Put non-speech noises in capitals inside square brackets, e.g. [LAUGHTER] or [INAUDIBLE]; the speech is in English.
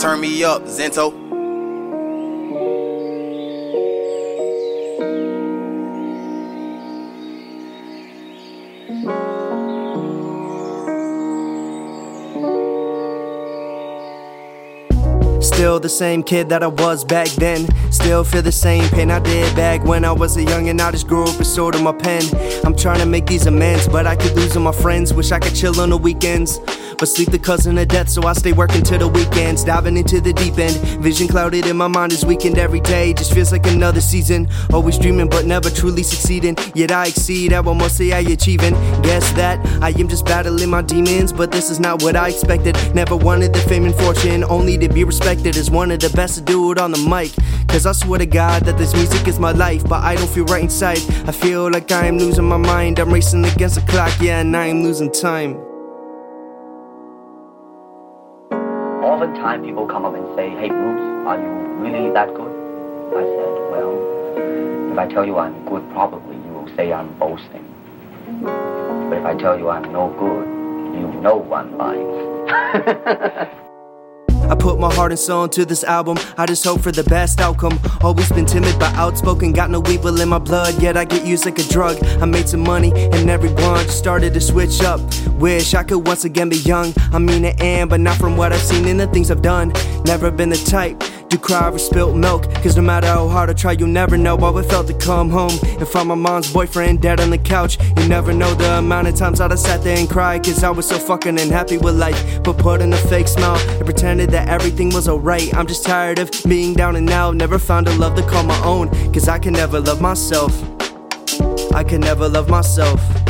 Turn me up, Zento. Still the same kid that I was back then. Still feel the same pain I did back when I was a young and I just grew up restored to my pen. I'm trying to make these amends, but I could lose all my friends. Wish I could chill on the weekends. But sleep the cousin of death, so I stay working till the weekends. Diving into the deep end. Vision clouded in my mind is weakened every day. Just feels like another season. Always dreaming, but never truly succeeding. Yet I exceed at what most say I achieving. Guess that I am just battling my demons, but this is not what I expected. Never wanted the fame and fortune, only to be respected as one of the best to do it on the mic. Cause I swear to God that this music is my life, but I don't feel right inside. I feel like I am losing my mind. I'm racing against the clock, yeah, and I am losing time. Oftentimes people come up and say, hey Bruce, are you really that good? I said, well, if I tell you I'm good, probably you will say I'm boasting. But if I tell you I'm no good, you know I'm lying. [LAUGHS] Put my heart and soul into this album. I just hope for the best outcome. Always been timid but outspoken. Got no evil in my blood, yet I get used like a drug. I made some money and everyone just started to switch up. Wish I could once again be young. I mean, I am, but not from what I've seen and the things I've done. Never been the type to cry over spilt milk. Cause no matter how hard I try, you'll never know how it felt to come home and find my mom's boyfriend dead on the couch. You never know the amount of times I'd have sat there and cried. Cause I was so fucking unhappy with life. But put in a fake smile and pretended that everything was alright. I'm just tired of being down and out. Never found a love to call my own. Cause I can never love myself. I can never love myself.